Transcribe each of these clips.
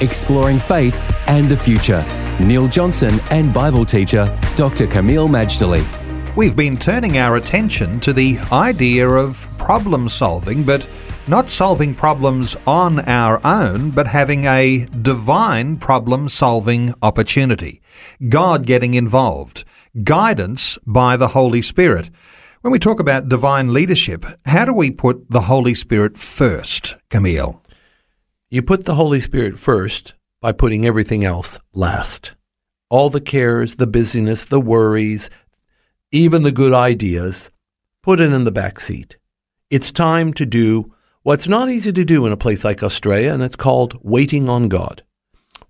exploring faith and the future. Neil Johnson and Bible teacher Dr. Kameel Majdali. We've been turning our attention to the idea of problem solving, but not solving problems on our own, but having a divine problem solving opportunity. God getting involved. Guidance by the Holy Spirit. When we talk about divine leadership, how do we put the Holy Spirit first, Kameel? You put the Holy Spirit first by putting everything else last. All the cares, the busyness, the worries, even the good ideas, put it in the back seat. It's time to do what's not easy to do in a place like Australia, and it's called waiting on God.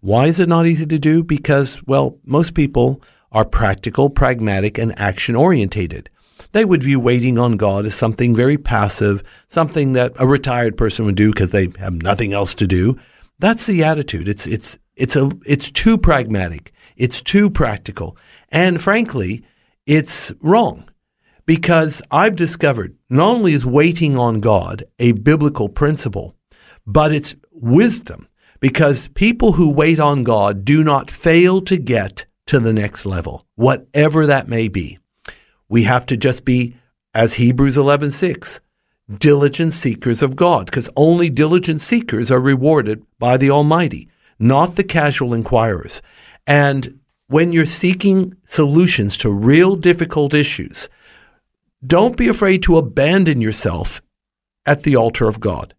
Why is it not easy to do? Because, well, most people are practical, pragmatic, and action orientated they would view waiting on God as something very passive, something that a retired person would do because they have nothing else to do. That's the attitude. It's it's it's a it's too pragmatic. It's too practical. And frankly, it's wrong. Because I've discovered not only is waiting on God a biblical principle, but it's wisdom. Because people who wait on God do not fail to get to the next level, whatever that may be. We have to just be, as Hebrews 11:6, diligent seekers of God, because only diligent seekers are rewarded by the Almighty, not the casual inquirers. And when you're seeking solutions to real difficult issues, don't be afraid to abandon yourself at the altar of God.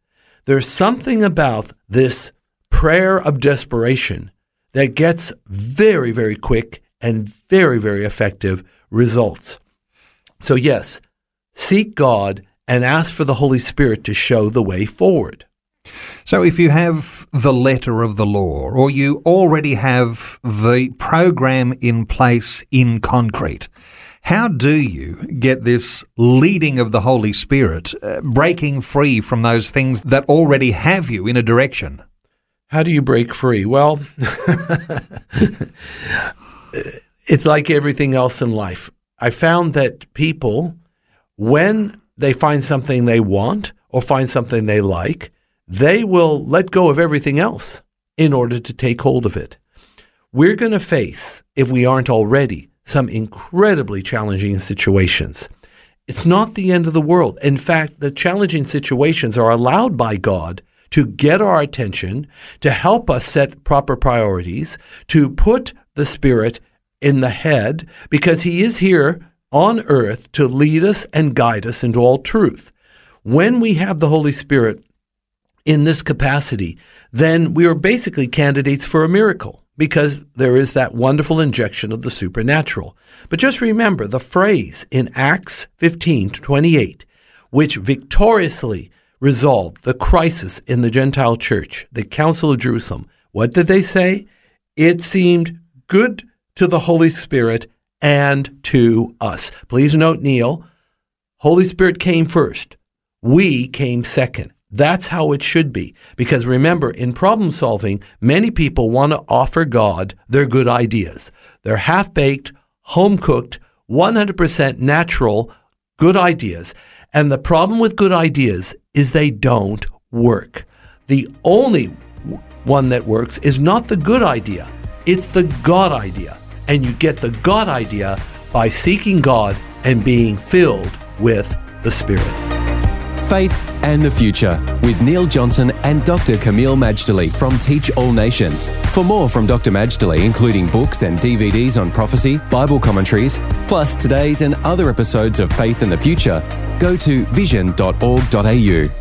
There's something about this prayer of desperation that gets very, very quick and very, very effective results. So, yes, seek God and ask for the Holy Spirit to show the way forward. So, if you have the letter of the law, or you already have the program in place in concrete, how do you get this leading of the Holy Spirit, uh, breaking free from those things that already have you in a direction? How do you break free? Well, it's like everything else in life. I found that people, when they find something they want or find something they like, they will let go of everything else in order to take hold of it. We're going to face, if we aren't already, some incredibly challenging situations. It's not the end of the world. In fact, the challenging situations are allowed by God to get our attention, to help us set proper priorities, to put the Spirit in the head because he is here on earth to lead us and guide us into all truth. When we have the Holy Spirit in this capacity, then we are basically candidates for a miracle because there is that wonderful injection of the supernatural. But just remember the phrase in Acts 15 28, which victoriously resolved the crisis in the Gentile church, the Council of Jerusalem. What did they say? It seemed good to the Holy Spirit and to us. Please note, Neil, Holy Spirit came first. We came second. That's how it should be. Because remember, in problem solving, many people want to offer God their good ideas. They're half baked, home cooked, 100% natural, good ideas. And the problem with good ideas is they don't work. The only one that works is not the good idea, it's the God idea and you get the God idea by seeking God and being filled with the Spirit. Faith and the Future with Neil Johnson and Dr. Kameel Majdali from Teach All Nations. For more from Dr. Majdali, including books and DVDs on prophecy, Bible commentaries, plus today's and other episodes of Faith and the Future, go to vision.org.au.